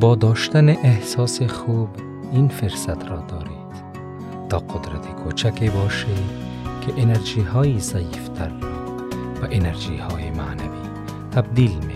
با داشتن احساس خوب این فرصت را دارید. تا قدرت کوچکی باشید که انرژی های ضعیفتر را به انرژی های معنوی تبدیل می